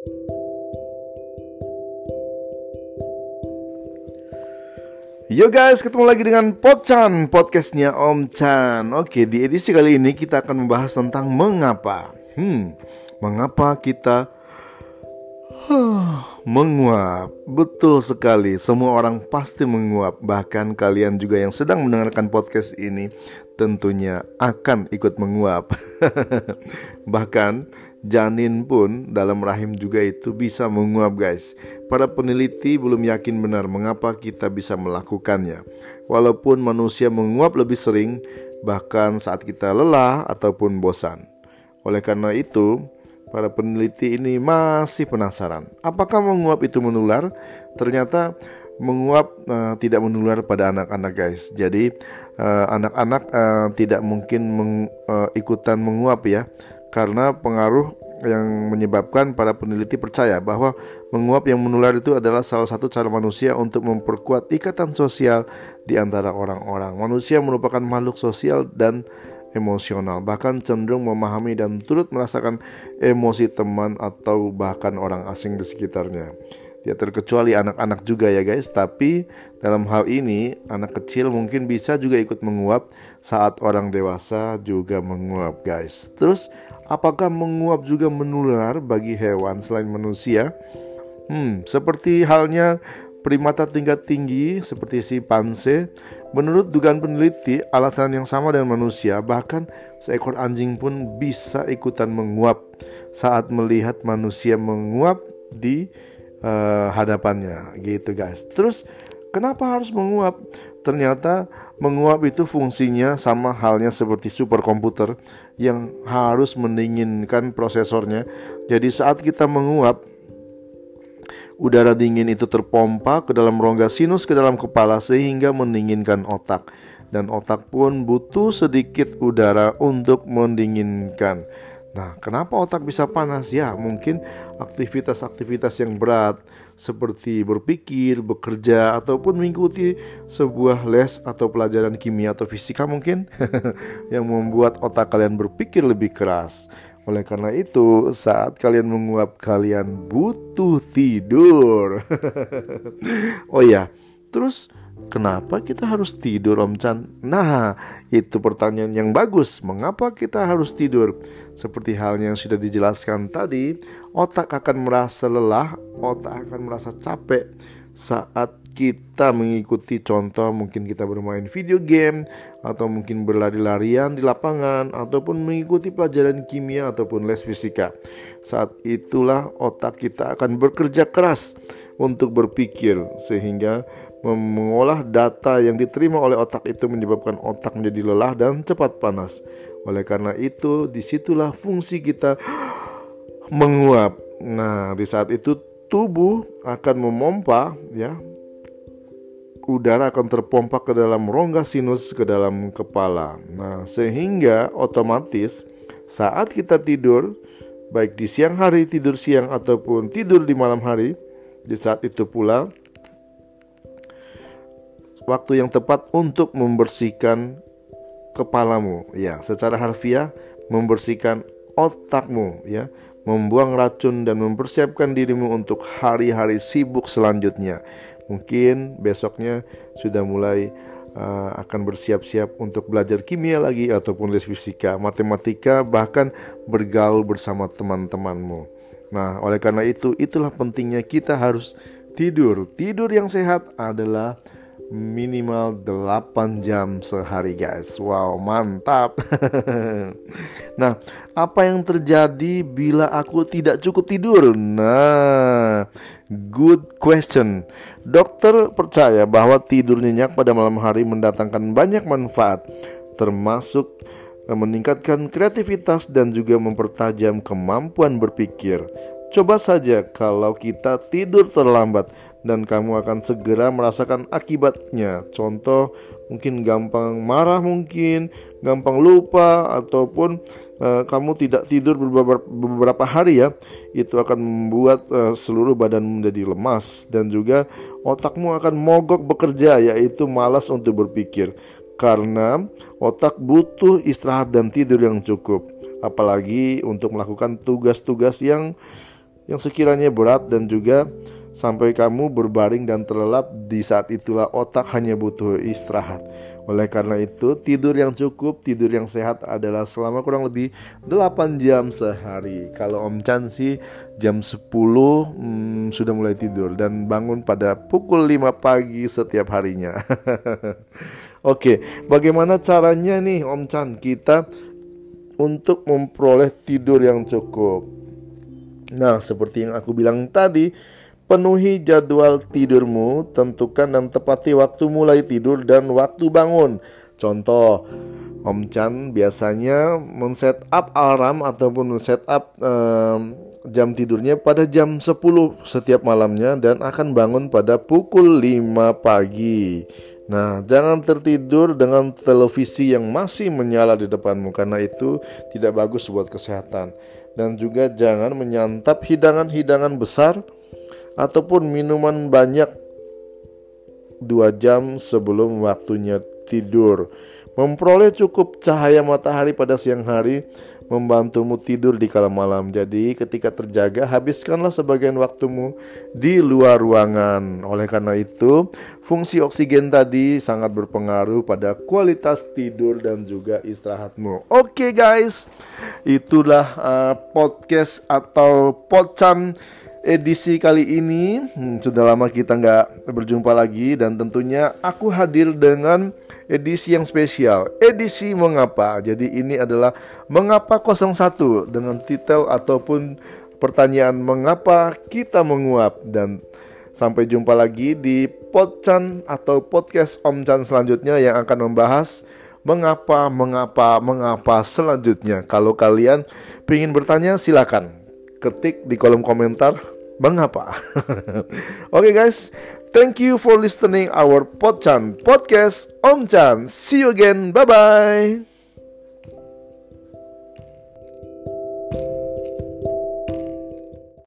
Yo guys, ketemu lagi dengan Pochan, podcastnya Om Chan. Oke, di edisi kali ini kita akan membahas tentang mengapa. Hmm, mengapa kita huh, menguap. Betul sekali, semua orang pasti menguap. Bahkan kalian juga yang sedang mendengarkan podcast ini Tentunya akan ikut menguap. Bahkan janin pun dalam rahim juga itu bisa menguap guys. Para peneliti belum yakin benar mengapa kita bisa melakukannya. Walaupun manusia menguap lebih sering bahkan saat kita lelah ataupun bosan. Oleh karena itu para peneliti ini masih penasaran. Apakah menguap itu menular? Ternyata menguap uh, tidak menular pada anak-anak guys. Jadi eh, anak-anak uh, uh, tidak mungkin meng, uh, ikutan menguap ya karena pengaruh yang menyebabkan para peneliti percaya bahwa menguap yang menular itu adalah salah satu cara manusia untuk memperkuat ikatan sosial di antara orang-orang. Manusia merupakan makhluk sosial dan emosional, bahkan cenderung memahami dan turut merasakan emosi teman atau bahkan orang asing di sekitarnya. Ya terkecuali anak-anak juga ya guys Tapi dalam hal ini anak kecil mungkin bisa juga ikut menguap Saat orang dewasa juga menguap guys Terus apakah menguap juga menular bagi hewan selain manusia? Hmm, seperti halnya primata tingkat tinggi seperti si panse Menurut dugaan peneliti, alasan yang sama dengan manusia, bahkan seekor anjing pun bisa ikutan menguap saat melihat manusia menguap di uh, hadapannya gitu guys. Terus kenapa harus menguap? Ternyata menguap itu fungsinya sama halnya seperti superkomputer yang harus mendinginkan prosesornya. Jadi saat kita menguap udara dingin itu terpompa ke dalam rongga sinus ke dalam kepala sehingga mendinginkan otak dan otak pun butuh sedikit udara untuk mendinginkan. Nah, kenapa otak bisa panas? Ya, mungkin aktivitas-aktivitas yang berat seperti berpikir, bekerja, ataupun mengikuti sebuah les atau pelajaran kimia atau fisika mungkin yang membuat otak kalian berpikir lebih keras. Oleh karena itu, saat kalian menguap, kalian butuh tidur. oh ya, terus Kenapa kita harus tidur Om Chan? Nah, itu pertanyaan yang bagus. Mengapa kita harus tidur? Seperti halnya yang sudah dijelaskan tadi, otak akan merasa lelah, otak akan merasa capek saat kita mengikuti contoh mungkin kita bermain video game atau mungkin berlari-larian di lapangan ataupun mengikuti pelajaran kimia ataupun les fisika. Saat itulah otak kita akan bekerja keras untuk berpikir sehingga mengolah data yang diterima oleh otak itu menyebabkan otak menjadi lelah dan cepat panas. Oleh karena itu, di situlah fungsi kita menguap. Nah, di saat itu tubuh akan memompa, ya, udara akan terpompa ke dalam rongga sinus ke dalam kepala. Nah, sehingga otomatis saat kita tidur, baik di siang hari tidur siang ataupun tidur di malam hari, di saat itu pula waktu yang tepat untuk membersihkan kepalamu ya. Secara harfiah membersihkan otakmu ya. Membuang racun dan mempersiapkan dirimu untuk hari-hari sibuk selanjutnya. Mungkin besoknya sudah mulai uh, akan bersiap-siap untuk belajar kimia lagi ataupun les fisika matematika bahkan bergaul bersama teman-temanmu. Nah oleh karena itu itulah pentingnya kita harus tidur. Tidur yang sehat adalah minimal 8 jam sehari guys. Wow mantap. Nah apa yang terjadi bila aku tidak cukup tidur? Nah good question. Dokter percaya bahwa tidur nyenyak pada malam hari mendatangkan banyak manfaat Termasuk eh, meningkatkan kreativitas dan juga mempertajam kemampuan berpikir. Coba saja kalau kita tidur terlambat dan kamu akan segera merasakan akibatnya. Contoh, mungkin gampang marah, mungkin gampang lupa, ataupun uh, kamu tidak tidur beberapa, hari ya, itu akan membuat uh, seluruh badan menjadi lemas dan juga otakmu akan mogok bekerja, yaitu malas untuk berpikir karena otak butuh istirahat dan tidur yang cukup, apalagi untuk melakukan tugas-tugas yang yang sekiranya berat dan juga sampai kamu berbaring dan terlelap di saat itulah otak hanya butuh istirahat. Oleh karena itu, tidur yang cukup, tidur yang sehat adalah selama kurang lebih 8 jam sehari. Kalau Om Chan sih jam 10 hmm, sudah mulai tidur dan bangun pada pukul 5 pagi setiap harinya. Oke, bagaimana caranya nih Om Chan kita untuk memperoleh tidur yang cukup? Nah, seperti yang aku bilang tadi, Penuhi jadwal tidurmu, tentukan dan tepati waktu mulai tidur dan waktu bangun. Contoh, Om Chan biasanya men-set up alarm ataupun men-set up um, jam tidurnya pada jam 10 setiap malamnya dan akan bangun pada pukul 5 pagi. Nah, jangan tertidur dengan televisi yang masih menyala di depanmu karena itu tidak bagus buat kesehatan. Dan juga jangan menyantap hidangan-hidangan besar ataupun minuman banyak dua jam sebelum waktunya tidur. Memperoleh cukup cahaya matahari pada siang hari membantumu tidur di kala malam. Jadi, ketika terjaga, habiskanlah sebagian waktumu di luar ruangan. Oleh karena itu, fungsi oksigen tadi sangat berpengaruh pada kualitas tidur dan juga istirahatmu. Oke, okay, guys, itulah uh, podcast atau pocan edisi kali ini hmm, sudah lama kita nggak berjumpa lagi dan tentunya aku hadir dengan edisi yang spesial. Edisi mengapa? Jadi ini adalah mengapa 01 dengan titel ataupun pertanyaan mengapa kita menguap. Dan sampai jumpa lagi di podcast atau podcast Om Chan selanjutnya yang akan membahas mengapa mengapa mengapa selanjutnya. Kalau kalian ingin bertanya silakan ketik di kolom komentar mengapa. Oke okay guys, thank you for listening our Podchan podcast Om Chan. See you again. Bye bye.